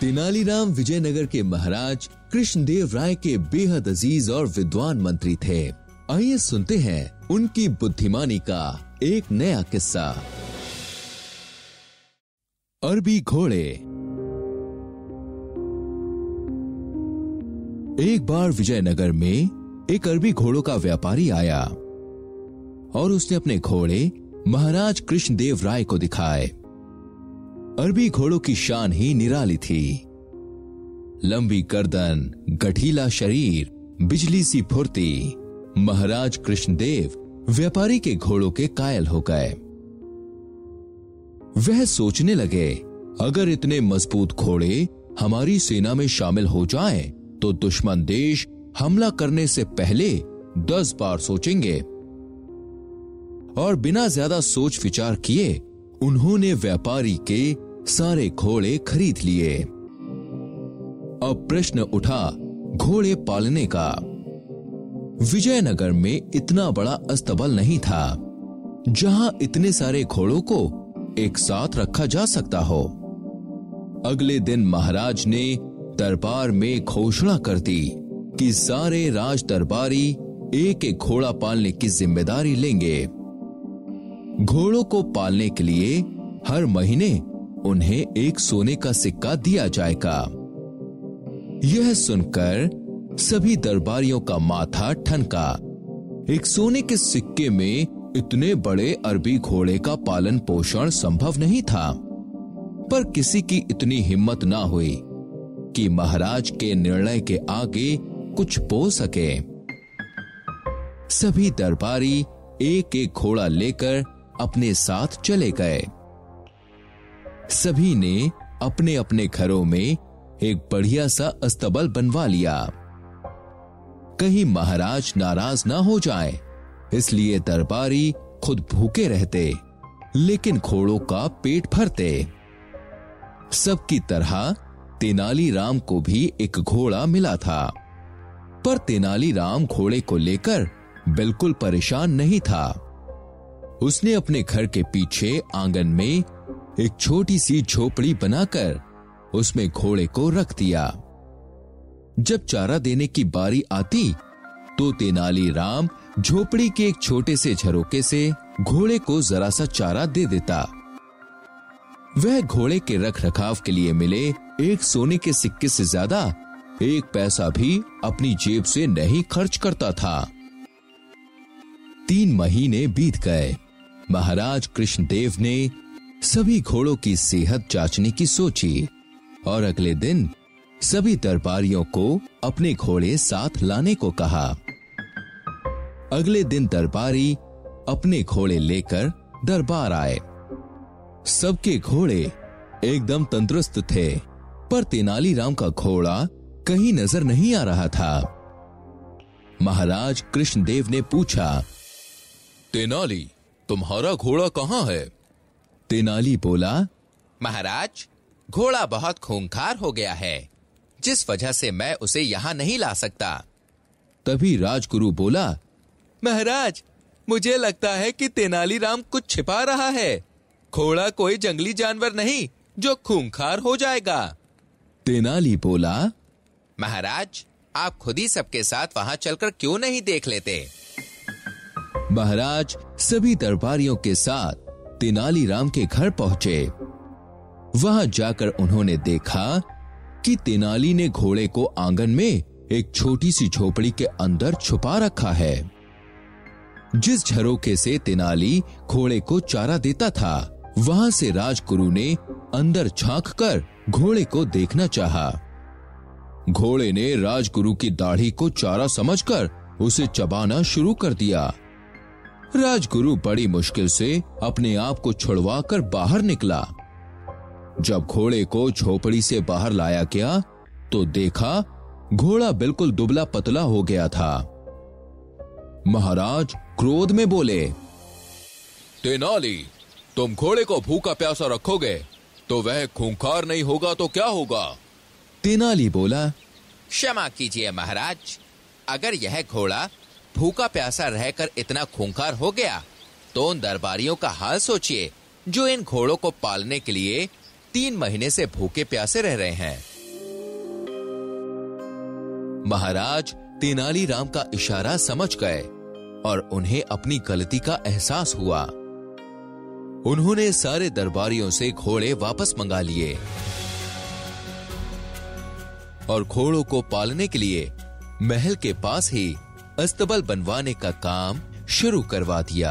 तेनालीराम विजयनगर के महाराज कृष्णदेव राय के बेहद अज़ीज़ और विद्वान मंत्री थे। आइए सुनते हैं उनकी बुद्धिमानी का एक नया किस्सा। अरबी घोड़े। एक बार विजयनगर में एक अरबी घोड़ों का व्यापारी आया और उसने अपने घोड़े महाराज कृष्णदेव राय को दिखाए। अरबी घोड़ों की शान ही निराली थी। लंबी गर्दन गठीला शरीर बिजली सी फुर्ती महाराज कृष्णदेव व्यापारी के घोड़ों के कायल हो गए। वह सोचने लगे अगर इतने मज़बूत घोड़े हमारी सेना में शामिल हो जाएँ, तो दुश्मन देश हमला करने से पहले दस बार सोचेंगे। और बिना ज़्यादा सोच विचार किए उन्होंने व्यापारी के सारे घोड़े खरीद लिए। अब प्रश्न उठा घोड़े पालने का। विजयनगर में इतना बड़ा अस्तबल नहीं था, जहाँ इतने सारे घोड़ों को एक साथ रखा जा सकता हो। अगले दिन महाराज ने दरबार में घोषणा कर दी कि सारे राज दरबारी एक एक घोड़ा पालने की ज़िम्मेदारी लेंगे। घोड़ों को पालने के लिए हर महीने उन्हें एक सोने का सिक्का दिया जाएगा। यह सुनकर सभी दरबारियों का माथा ठनका। एक सोने के सिक्के में इतने बड़े अरबी घोड़े का पालन पोषण संभव नहीं था। पर किसी की इतनी हिम्मत ना हुई कि महाराज के निर्णय के आगे कुछ बो सके। सभी दरबारी एक एक घोड़ा लेकर अपने साथ चले गए। सभी ने अपने अपने घरों में एक बढ़िया सा अस्तबल बनवा लिया। कहीं महाराज नाराज़ ना हो जाए, इसलिए दरबारी खुद भूखे रहते, लेकिन घोड़ों का पेट भरते। सबकी तरह तेनालीराम को भी एक घोड़ा मिला था, पर तेनालीराम घोड़े को लेकर बिल्कुल परेशान नहीं था। उसने अपने घर के पीछे आँगन में एक छोटी सी झोपड़ी बनाकर उसमें घोड़े को रख दिया। जब चारा देने की बारी आती तो तेनालीराम झोपड़ी के एक छोटे से झरोके से घोड़े को जरा सा चारा दे देता। वह घोड़े के रख रखाव के लिए मिले एक सोने के सिक्के से ज़्यादा, एक पैसा भी अपनी जेब से नहीं खर्च करता था। तीन महीने बीत गए। महाराज कृष्णदेव ने सभी घोड़ों की सेहत जांचने की सोची और अगले दिन सभी दरबारियों को अपने घोड़े साथ लाने को कहा। अगले दिन दरबारी अपने घोड़े लेकर दरबार आए। सबके घोड़े एकदम तंदुरुस्त थे, पर तेनालीराम का घोड़ा कहीं नज़र नहीं आ रहा था। महाराज कृष्णदेव ने पूछा, तेनाली तुम्हारा घोड़ा कहाँ है? तेनाली बोला महाराज घोड़ा बहुत खूंखार हो गया है। जिस वजह से मैं उसे यहाँ नहीं ला सकता। तभी राजगुरु बोला महाराज मुझे लगता है कि तेनालीराम कुछ छिपा रहा है। घोड़ा कोई जंगली जानवर नहीं जो खूंखार हो जाएगा। तेनाली बोला महाराज आप खुद ही सबके साथ वहाँ चलकर क्यों नहीं देख लेते? महाराज सभी दरबारियों के साथ तेनालीराम के घर पहुँचे। वहाँ जाकर उन्होंने देखा कि तेनाली ने घोड़े को आँगन में एक छोटी सी झोपड़ी के अंदर छुपा रखा है। जिस झरोके से तेनाली घोड़े को चारा देता था, वहाँ से राजगुरु ने अंदर झाँक कर घोड़े को देखना चाहा। घोड़े ने राजगुरु की दाढ़ी को चारा समझकर उसे चबाना शुरू कर दिया। राजगुरु बड़ी मुश्किल से अपने आप को छुड़वा कर बाहर निकला। जब घोड़े को झोपड़ी से बाहर लाया गया तो देखा घोड़ा बिल्कुल दुबला पतला हो गया था। महाराज क्रोध में बोले तेनाली तुम घोड़े को भूखा प्यासा रखोगे तो वह खूंखार नहीं होगा तो क्या होगा? तेनाली बोला क्षमा कीजिए महाराज अगर यह घोड़ा भूखा प्यासा रहकर इतना खूंखार हो गया तो उन दरबारियों का हाल सोचिए, जो इन घोड़ों को पालने के लिए तीन महीने से भूखे प्यासे रह रहे हैं। महाराज तेनालीराम का इशारा समझ गए और उन्हें अपनी गलती का एहसास हुआ। उन्होंने सारे दरबारियों से घोड़े वापस मंगा लिए और घोड़ों को पालने के लिए महल के पास ही अस्तबल बनवाने का काम शुरू करवा दिया।